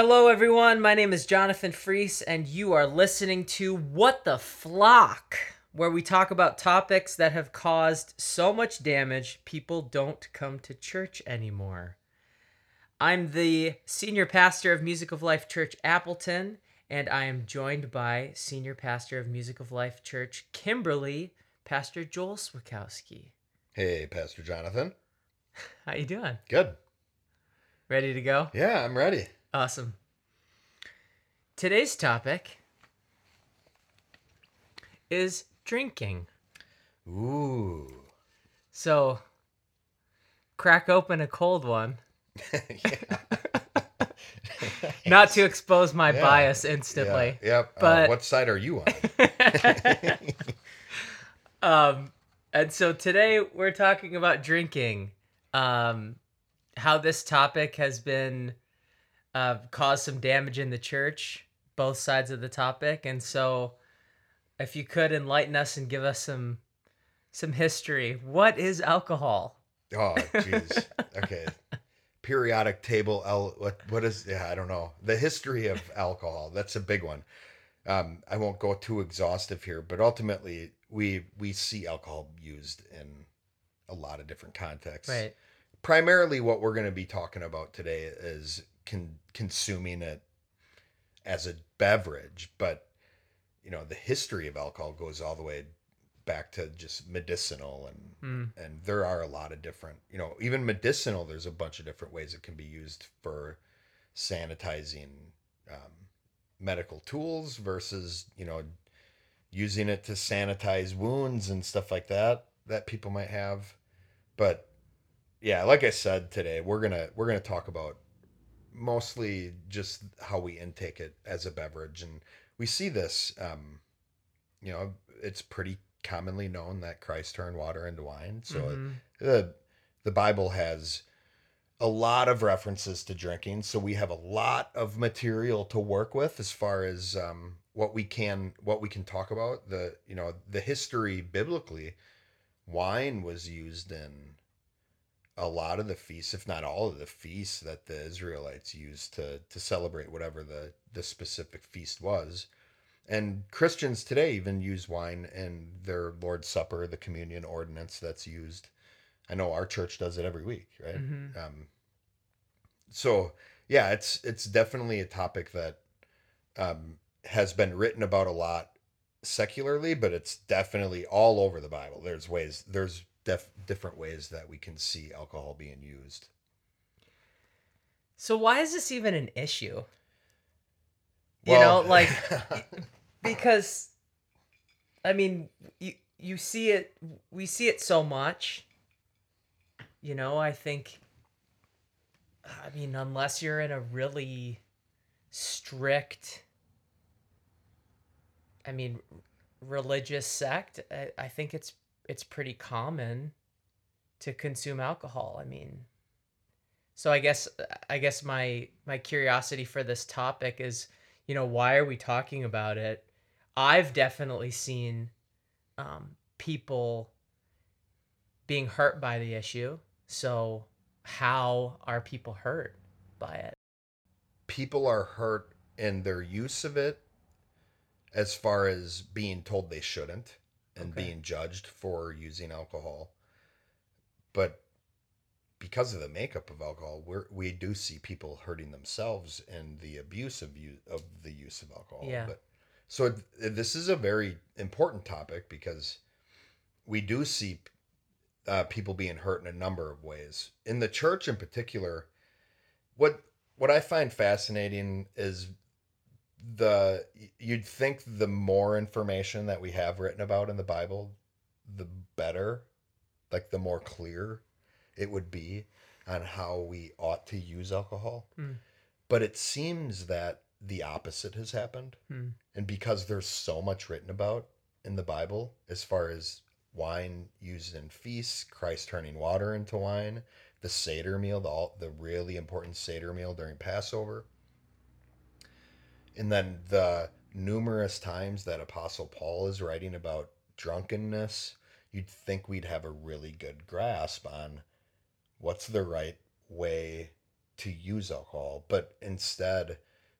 Hello, everyone. My name is Jonathan Freese, and you are listening to What the Flock, where we talk about topics that have caused so much damage people don't come to church anymore. I'm the senior pastor of Music of Life Church Appleton, and I am joined by senior pastor of Music of Life Church Kimberly, Pastor Joel Swakowski. Hey, Pastor Jonathan. How you doing? Good. Ready to go? Yeah, I'm ready. Awesome. Today's topic is drinking. Ooh. So, crack open a cold one. Not to expose my Yeah. bias instantly. Yeah. Yep. But- uh, what side are you on? Um, and so today we're talking about drinking. Um, how this topic has been uh, caused some damage in the church, both sides of the topic, and so if you could enlighten us and give us some some history, what is alcohol? oh, jeez. Okay. Periodic table. L. What? What is? Yeah, I don't know. The history of alcohol. That's a big one. Um, I won't go too exhaustive here, but ultimately, we we see alcohol used in a lot of different contexts. Right. primarily what we're going to be talking about today is con- consuming it as a beverage but you know the history of alcohol goes all the way back to just medicinal and Mm. and there are a lot of different you know even medicinal there's a bunch of different ways it can be used for sanitizing um, medical tools versus you know using it to sanitize wounds and stuff like that that people might have but yeah like i said today we're gonna we're gonna talk about mostly just how we intake it as a beverage. And we see this um you know it's pretty commonly known that christ turned water into wine. So Mhm. the the bible has a lot of references to drinking. So we have a lot of material to work with as far as um what we can what we can talk about. The you know the history biblically wine was used in a lot of the feasts, if not all of the feasts that the Israelites used to to celebrate whatever the the specific feast was. And Christians today even use wine in their Lord's Supper, the communion ordinance that's used. I know our church does it every week, right? Mhm. Um, so yeah, it's it's definitely a topic that um, has been written about a lot secularly, but it's definitely all over the Bible. There's ways, there's def- different ways that we can see alcohol being used. So why is this even an issue? You Well- know, like because I mean, you you see it we see it so much. You know, I think I mean, unless you're in a really strict I mean, religious sect, I, I think it's it's pretty common to consume alcohol. I mean, so I guess I guess my my curiosity for this topic is, you know, why are we talking about it? I've definitely seen um, people being hurt by the issue. So how are people hurt by it? people are hurt in their use of it as far as being told they shouldn't and Okay. being judged for using alcohol but because of the makeup of alcohol we're, we do see people hurting themselves and the abuse of, use, of the use of alcohol Yeah. but so th- this is a very important topic because we do see uh, people being hurt in a number of ways in the church in particular what what I find fascinating is the you'd think the more information that we have written about in the Bible, the better, like the more clear it would be on how we ought to use alcohol. Hmm. But it seems that the opposite has happened. Hmm. And because there's so much written about in the Bible as far as wine used in feasts, Christ turning water into wine, the Seder meal, the, all, the really important Seder meal during Passover, and then the numerous times that Apostle Paul is writing about drunkenness, you'd think we'd have a really good grasp on what's the right way to use alcohol. But instead,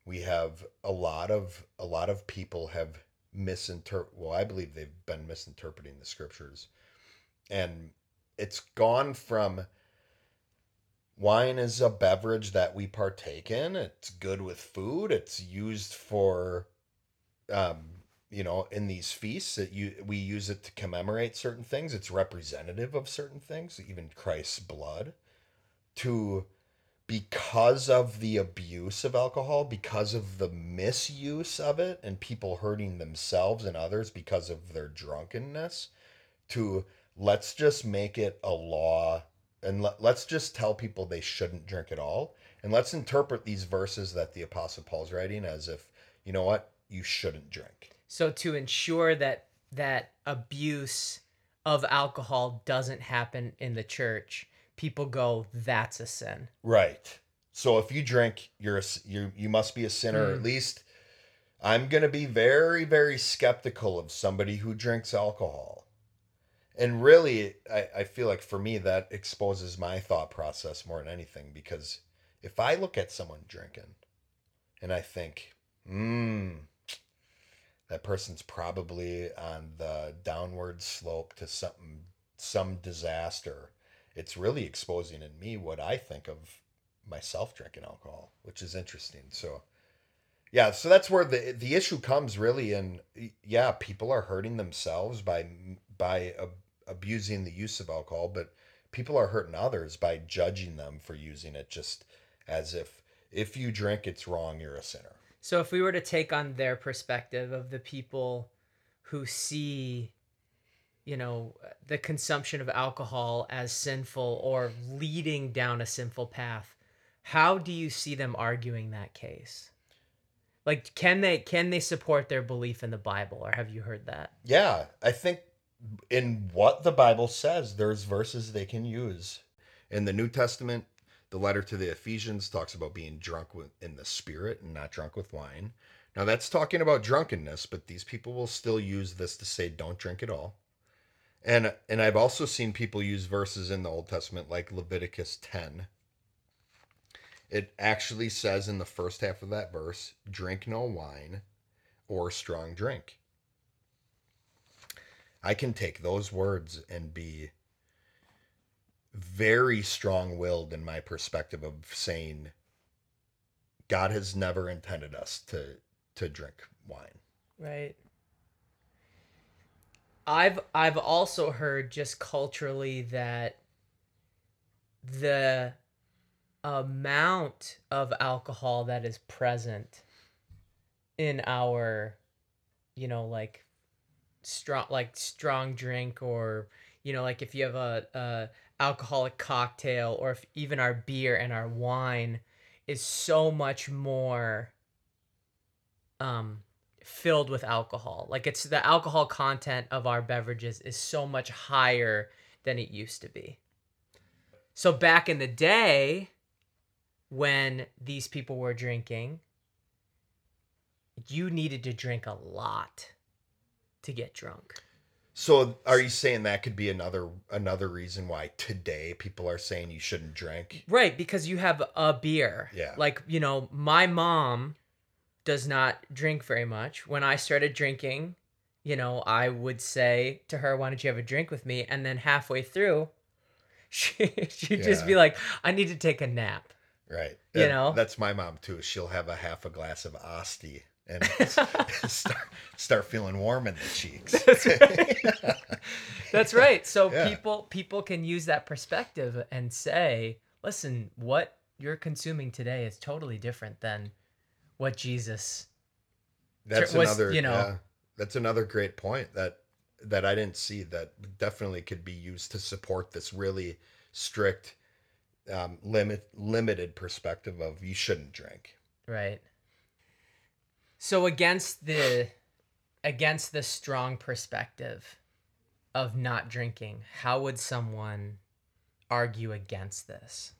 we have a lot of a lot of people have misinterpret well i believe they've been misinterpreting the scriptures and it's gone from wine is a beverage that we partake in. It's good with food. It's used for um you know in these feasts that you we use it to commemorate certain things. It's representative of certain things even christ's blood. To because of the abuse of alcohol, because of the misuse of it, and people hurting themselves and others because of their drunkenness, to let's just make it a law and let, let's just tell people they shouldn't drink at all. And let's interpret these verses that the Apostle Paul's writing as if, you know what, you shouldn't drink. So to ensure that that abuse of alcohol doesn't happen in the church, people go, "That's a sin." Right. So if you drink, you're a, you you must be a sinner. At Mm. least I'm gonna be very very skeptical of somebody who drinks alcohol. And really, I, I feel like for me that exposes my thought process more than anything because if I look at someone drinking and I think, hmm, that person's probably on the downward slope to something some disaster it's really exposing in me what I think of myself drinking alcohol, which is interesting. So, yeah, so that's where the the issue comes really, and yeah, people are hurting themselves by by ab- abusing the use of alcohol, but people are hurting others by judging them for using it, just as if if you drink, it's wrong, you're a sinner. So if we were to take on their perspective of the people who see you know the consumption of alcohol as sinful or leading down a sinful path, how do you see them arguing that case? Like can they can they support their belief in the Bible or have you heard that? Yeah, I think in what the Bible says, there's verses they can use. In the New Testament, the letter to the Ephesians talks about being drunk with, in the spirit and not drunk with wine. Now, that's talking about drunkenness, but these people will still use this to say don't drink at all. And and I've also seen people use verses in the Old Testament like Leviticus 10. It actually says in the first half of that verse, drink no wine or strong drink. I can take those words and be very strong willed in my perspective of saying God has never intended us to to drink wine. Right. I've I've also heard just culturally that the amount of alcohol that is present in our you know like strong like strong drink or you know like if you have a, a alcoholic cocktail or if even our beer and our wine is so much more um filled with alcohol. Like it's the alcohol content of our beverages is so much higher than it used to be. So back in the day when these people were drinking, you needed to drink a lot to get drunk. So are you saying that could be another another reason why today people are saying you shouldn't drink? Right, because you have a beer. Yeah. Like, you know, my mom does not drink very much. When I started drinking, you know, I would say to her, Why don't you have a drink with me? And then halfway through, she, she'd just be like, I need to take a nap. Right. You And know? That's my mom too. She'll have a half a glass of Asti and start, start feeling warm in the cheeks. That's right. That's right. So Yeah. people people can use that perspective and say, listen, what you're consuming today is totally different than what Jesus That's was, another you know- yeah, that's another great point that that I didn't see that definitely could be used to support this really strict um, limit limited perspective of you shouldn't drink. Right. So against the against the strong perspective of not drinking, how would someone argue against this?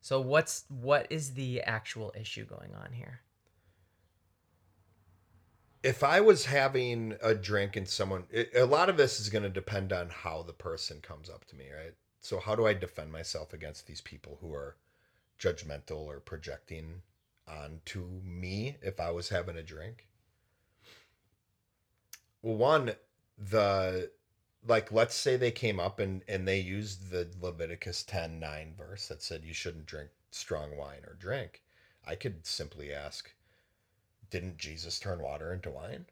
So what's what is the actual issue going on here? If I was having a drink and someone, it, a lot of this is going to depend on how the person comes up to me, right? So how do I defend myself against these people who are judgmental or projecting on to me if I was having a drink? Well, one, the like let's say they came up and and they used the Leviticus 10 9 verse that said you shouldn't drink strong wine or drink. I could simply ask, didn't Jesus turn water into wine?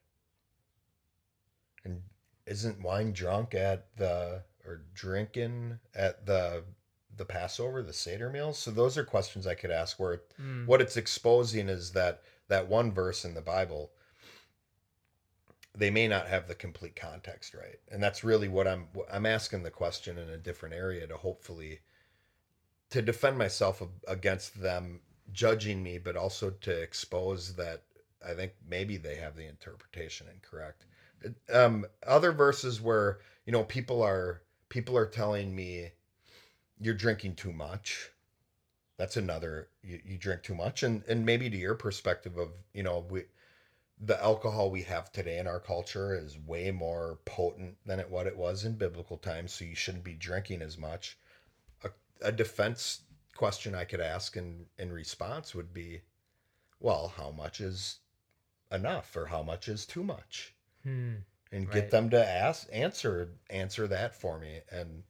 And isn't wine drunk at the or drinking at the the Passover, the Seder meal? So those are questions I could ask where Mm. what it's exposing is that that one verse in the Bible they may not have the complete context right. And that's really what I'm I'm asking the question in a different area to hopefully to defend myself against them judging me but also to expose that I think maybe they have the interpretation incorrect. Um, other verses where you know people are people are telling me you're drinking too much. That's another you, you drink too much, and and maybe to your perspective of you know we the alcohol we have today in our culture is way more potent than it what it was in biblical times, so you shouldn't be drinking as much. A, a defense question I could ask in in response would be, well, how much is enough or how much is too much? Hmm. and Right. get them to ask answer answer that for me and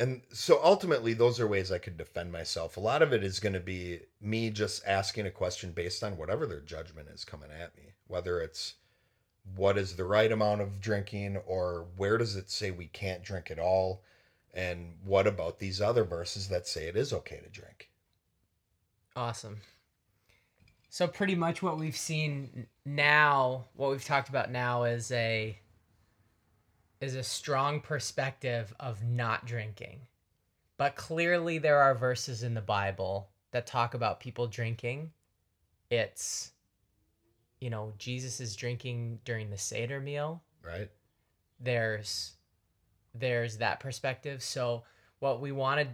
and so ultimately those are ways i could defend myself. A lot of it is going to be me just asking a question based on whatever their judgment is coming at me whether it's what is the right amount of drinking or where does it say we can't drink at all? And what about these other verses that say it is okay to drink? Awesome. So pretty much what we've seen now, what we've talked about now is a is a strong perspective of not drinking. But clearly there are verses in the Bible that talk about people drinking. It's you know, Jesus is drinking during the Seder meal. right There's there's that perspective. So what we want to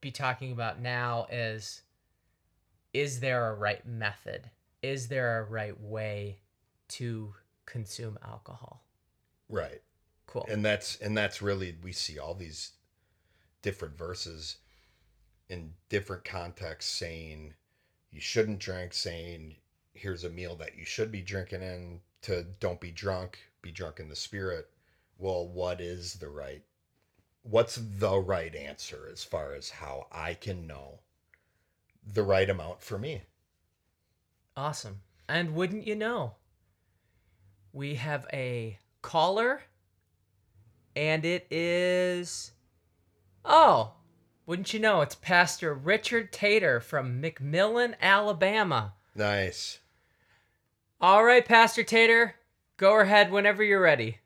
be talking about now is is there a right method? Is there a right way to consume alcohol? right Cool. and that's and that's really we see all these different verses in different contexts saying you shouldn't drink saying here's a meal that you should be drinking in to don't be drunk be drunk in the spirit well what is the right what's the right answer as far as how i can know the right amount for me Awesome. And wouldn't you know? We have a caller and it is Oh, wouldn't you know? It's Pastor Richard Tater from McMillan, Alabama. nice All right, Pastor Tater, go ahead whenever you're ready.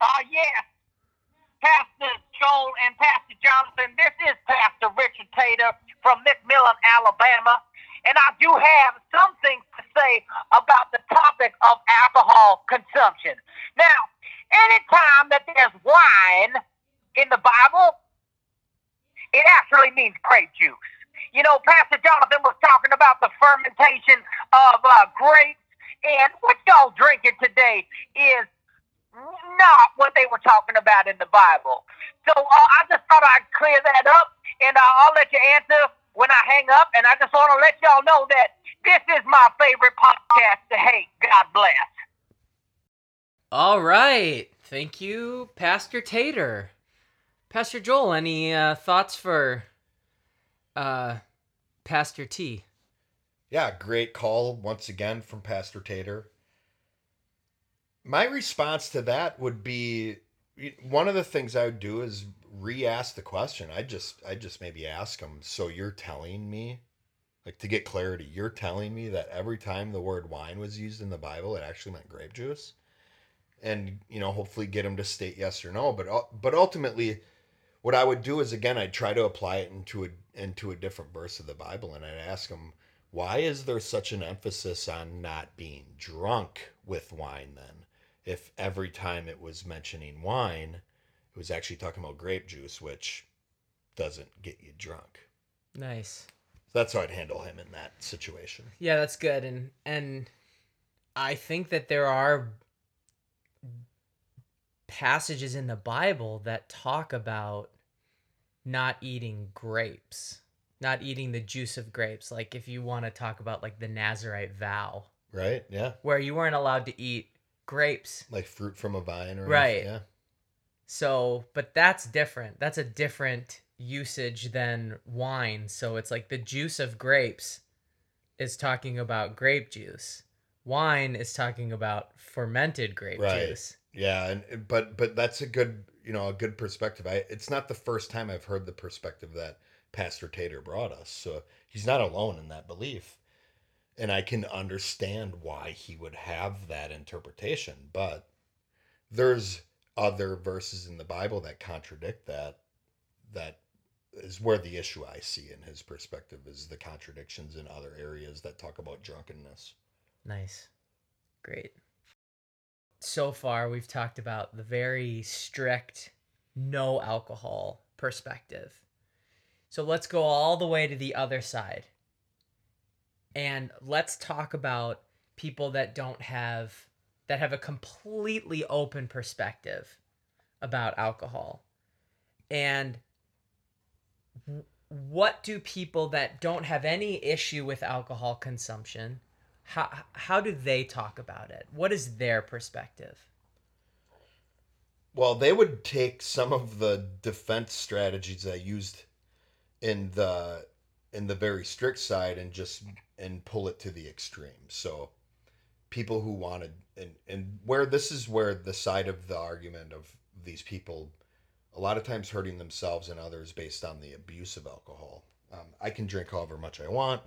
Uh, yeah. Pastor Joel and Pastor Jonathan, this is Pastor Richard Tater from McMillan, Alabama. And I do have some things to say about the topic of alcohol consumption. Now, anytime that there's wine in the Bible, it actually means grape juice. You know, Pastor Jonathan was talking about the fermentation of uh, grapes, and what y'all drinking today is not what they were talking about in the Bible. So uh, I just thought I'd clear that up, and uh, I'll let you answer when I hang up. And I just want to let y'all know that this is my favorite podcast to hate. God bless. All right. Thank you, Pastor Tater. Pastor Joel, any uh, thoughts for uh, Pastor T? Yeah, great call once again from Pastor Tater. My response to that would be one of the things I would do is re-ask the question. I just I just maybe ask them, so you're telling me like to get clarity, you're telling me that every time the word wine was used in the Bible it actually meant grape juice? And you know, hopefully get them to state yes or no, but uh, but ultimately what I would do is again I'd try to apply it into a into a different verse of the Bible and I'd ask them why is there such an emphasis on not being drunk with wine then? If every time it was mentioning wine, it was actually talking about grape juice, which doesn't get you drunk. Nice. That's how I'd handle him in that situation. Yeah, that's good. And and I think that there are passages in the Bible that talk about not eating grapes. not eating the juice of grapes. Like if you want to talk about like the Nazarite vow, Right? Yeah. where you weren't allowed to eat grapes. Like fruit from a vine or Right. Yeah. So, but that's different. That's a different usage than wine. So it's like the juice of grapes is talking about grape juice. Wine is talking about fermented grape Right. juice. Yeah, and but but that's a good you know a good perspective. I it's not the first time I've heard the perspective that Pastor Tater brought us, so he's not alone in that belief, and I can understand why he would have that interpretation. But there's other verses in the Bible that contradict that. That is where the issue I see in his perspective is the contradictions in other areas that talk about drunkenness. Nice. Great. So far, we've talked about the very strict no alcohol perspective. So let's go all the way to the other side. And let's talk about people that don't have that have a completely open perspective about alcohol. And what do people that don't have any issue with alcohol consumption how how do they talk about it? What is their perspective? Well, they would take some of the defense strategies I used in the in the very strict side and just and pull it to the extreme. So people who wanted and and where this is where the side of the argument of these people a lot of times hurting themselves and others based on the abuse of alcohol. Um, I can drink however much I want,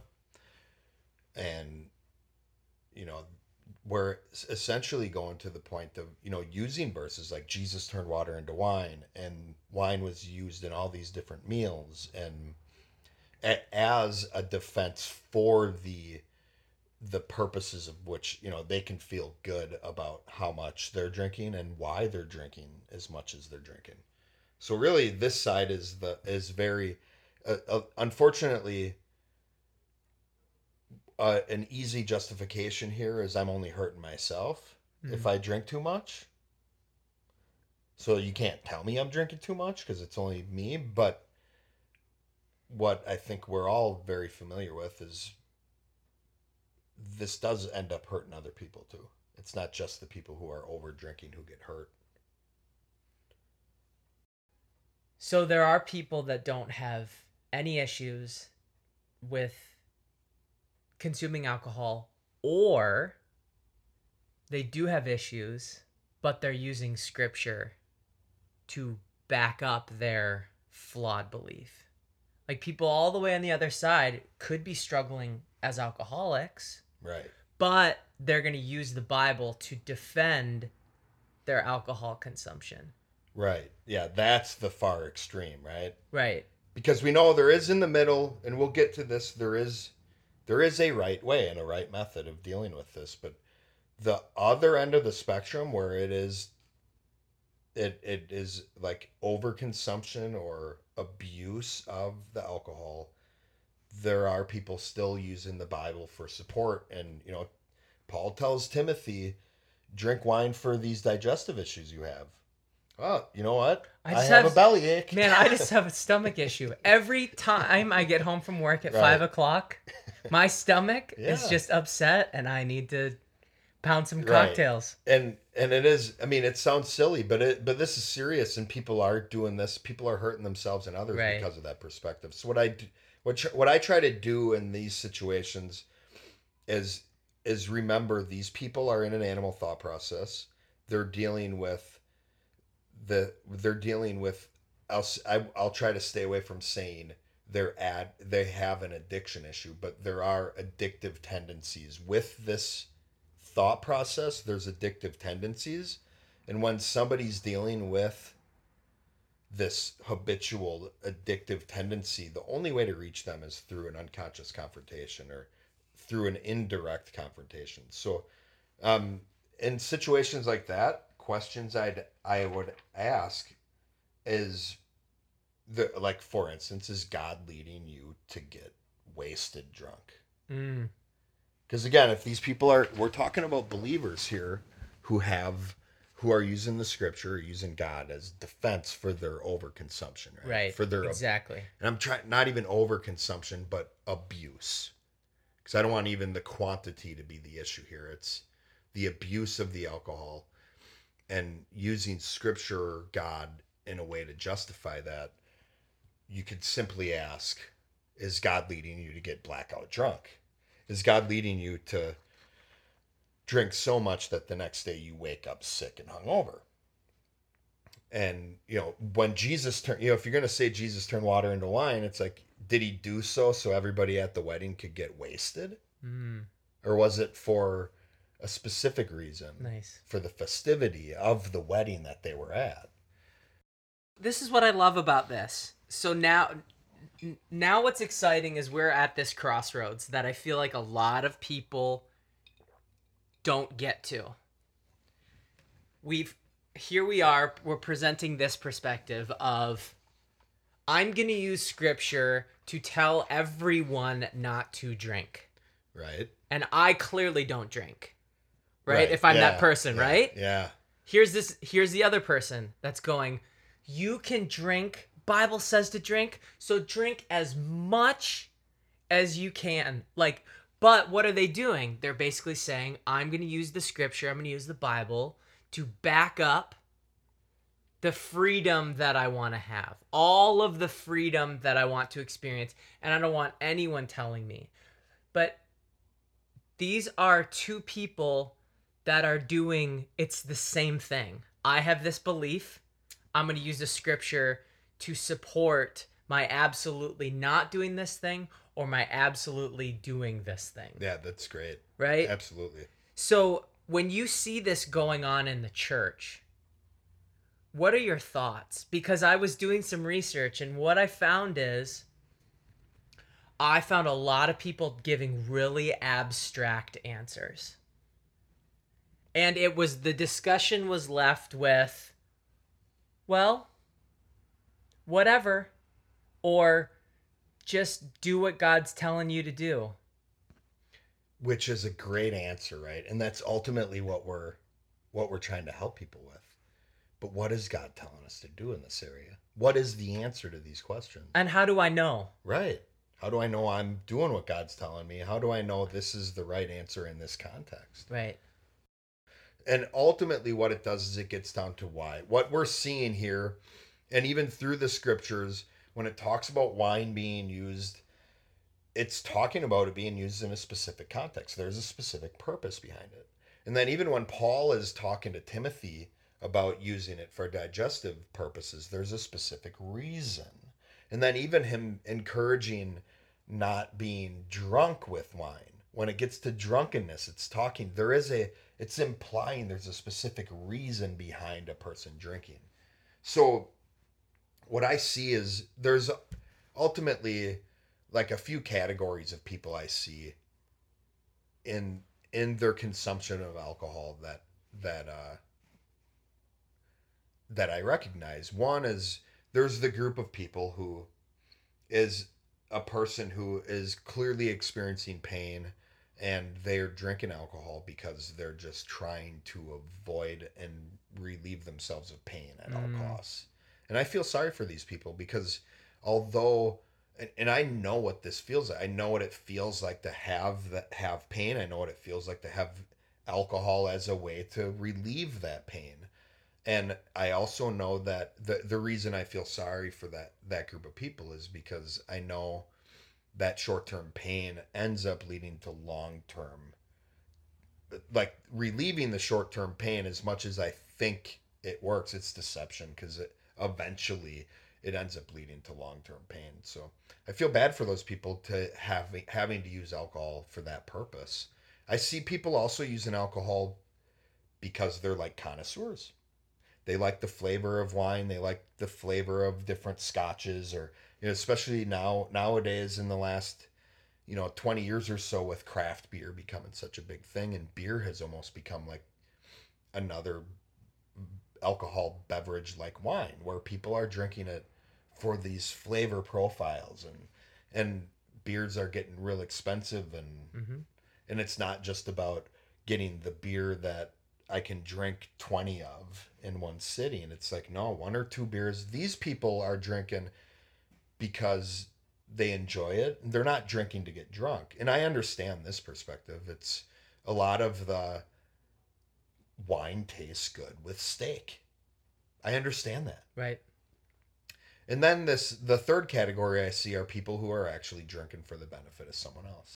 and you know we're essentially going to the point of you know using verses like Jesus turned water into wine and wine was used in all these different meals and as a defense for the the purposes of which you know they can feel good about how much they're drinking and why they're drinking as much as they're drinking. So really this side is the is very uh, uh, unfortunately uh, an easy justification here is I'm only hurting myself if I drink too much. So you can't tell me I'm drinking too much because it's only me. But what I think we're all very familiar with is this does end up hurting other people too. It's not just the people who are over drinking who get hurt. So there are people that don't have any issues with consuming alcohol or they do have issues but they're using scripture to back up their flawed belief. Like people all the way on the other side could be struggling as alcoholics, Right. but they're going to use the Bible to defend their alcohol consumption. Right. Yeah, that's the far extreme, right? Right. because we know there is in the middle and we'll get to this there is there is a right way and a right method of dealing with this but the other end of the spectrum where it is it it is like overconsumption or abuse of the alcohol there are people still using the bible for support and you know paul tells timothy drink wine for these digestive issues you have oh you know what I i, have, have- a bellyache Man, I just have a stomach issue. Every time I get home from work at Right. five o'clock, my stomach is just upset and I need to pound some cocktails. Right. and and it is i mean it sounds silly but it but this is serious and people are doing this people are hurting themselves and others Right. because of that perspective so what i do, what what i try to do in these situations is is remember these people are in an animal thought process they're dealing with the they're dealing with I'll, I'll try to stay away from saying they're ad they have an addiction issue but there are addictive tendencies. With this thought process there's addictive tendencies. And when somebody's dealing with this habitual addictive tendency the only way to reach them is through an unconscious confrontation or through an indirect confrontation. So um, in situations like that questions i'd i would ask is the like for instance is god leading you to get wasted drunk Mm, because again, if these people are, we're talking about believers here who have who are using the scripture, using God as defense for their overconsumption, right? Right. For their exactly. and I'm trying not even overconsumption, but abuse. Because I don't want even the quantity to be the issue here. It's the abuse of the alcohol and using scripture or God in a way to justify that. You could simply ask, is God leading you to get blackout drunk? Is God leading you to drink so much that the next day you wake up sick and hungover? And you know, when Jesus turned, you know, if you're gonna say Jesus turned water into wine, it's like, did he do so so everybody at the wedding could get wasted, Mm, or was it for a specific reason, nice. for the festivity of the wedding that they were at? This is what I love about this. So now now what's exciting is we're at this crossroads that I feel like a lot of people don't get to. We've here we are we're presenting this perspective of I'm going to use scripture to tell everyone not to drink. Right. And I clearly don't drink. Right? If I'm Yeah, that person, yeah, right? Yeah. here's this here's the other person that's going you can drink bible says to drink so drink as much as you can like but what are they doing they're basically saying i'm going to use the scripture i'm going to use the bible to back up the freedom that i want to have all of the freedom that i want to experience and i don't want anyone telling me but these are two people that are doing it's the same thing. I have this belief. I'm going to use the scripture to support my absolutely not doing this thing or my absolutely doing this thing, Yeah, that's great. right? Absolutely. So, when you see this going on in the church, what are your thoughts? Because I was doing some research and what I found is I found a lot of people giving really abstract answers. And it was the discussion was left with well, whatever or just do what God's telling you to do. Which is a great answer, right? And that's ultimately what we're what we're trying to help people with. But what is God telling us to do in this area? What is the answer to these questions? And how do I know? Right. How do I know I'm doing what God's telling me? How do I know this is the right answer in this context? Right. And ultimately, what it does is it gets down to why. What we're seeing here, and even through the scriptures, when it talks about wine being used, it's talking about it being used in a specific context. There's a specific purpose behind it. And then, even when Paul is talking to Timothy about using it for digestive purposes, there's a specific reason. And then, even him encouraging not being drunk with wine. When it gets to drunkenness, it's talking, there is a, it's implying there's a specific reason behind a person drinking. So, what I see is there's ultimately like a few categories of people I see in in their consumption of alcohol that that uh that I recognize. One is there's the group of people who is a person who is clearly experiencing pain and they're drinking alcohol because they're just trying to avoid and relieve themselves of pain at Mm. all costs. And I feel sorry for these people because although and, I know what this feels like. I know what it feels like to have that have pain. I know what it feels like to have alcohol as a way to relieve that pain. And I also know that the the reason I feel sorry for that that group of people is because I know that short-term pain ends up leading to long-term like relieving the short-term pain as much as I think it works it's deception because it eventually it ends up leading to long-term pain so I feel bad for those people to have having to use alcohol for that purpose. I see people also using alcohol because they're like connoisseurs. They like the flavor of wine, they like the flavor of different scotches or you know, especially now nowadays in the last you know 20 years or so with craft beer becoming such a big thing and beer has almost become like another alcohol beverage like wine where people are drinking it for these flavor profiles and and beers are getting real expensive and Mm-hmm. and it's not just about getting the beer that I can drink 20 of in one city. And it's like, no, one or two beers. These people are drinking because they enjoy it. They're not drinking to get drunk. And I understand this perspective. It's a lot of the wine tastes good with steak. I understand that. Right. And then this the third category I see are people who are actually drinking for the benefit of someone else.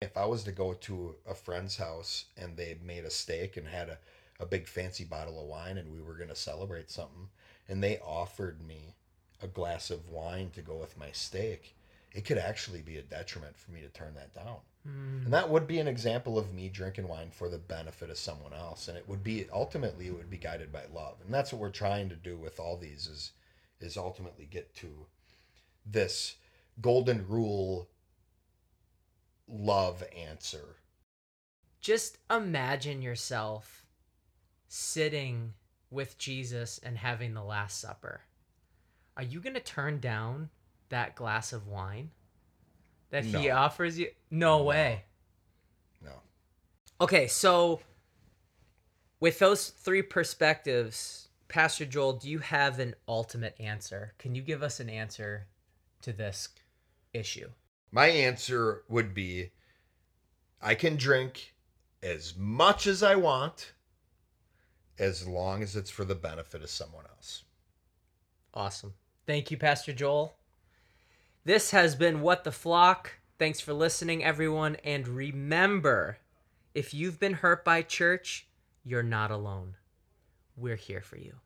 If I was to go to a friend's house and they made a steak and had a, a big fancy bottle of wine and we were gonna celebrate something and they offered me a glass of wine to go with my steak, it could actually be a detriment for me to turn that down. Mm. And that would be an example of me drinking wine for the benefit of someone else. And it would be ultimately it would be guided by love. And that's what we're trying to do with all these is is ultimately get to this golden rule love answer. Just imagine yourself sitting with Jesus and having the Last Supper. Are you going to turn down that glass of wine that he No. offers you? No way. No. Okay, so with those three perspectives, Pastor Joel, do you have an ultimate answer? Can you give us an answer to this issue? My answer would be I can drink as much as I want as long as it's for the benefit of someone else. Awesome. Thank you, Pastor Joel. This has been What the Flock. Thanks for listening, everyone. And remember if you've been hurt by church, you're not alone. We're here for you.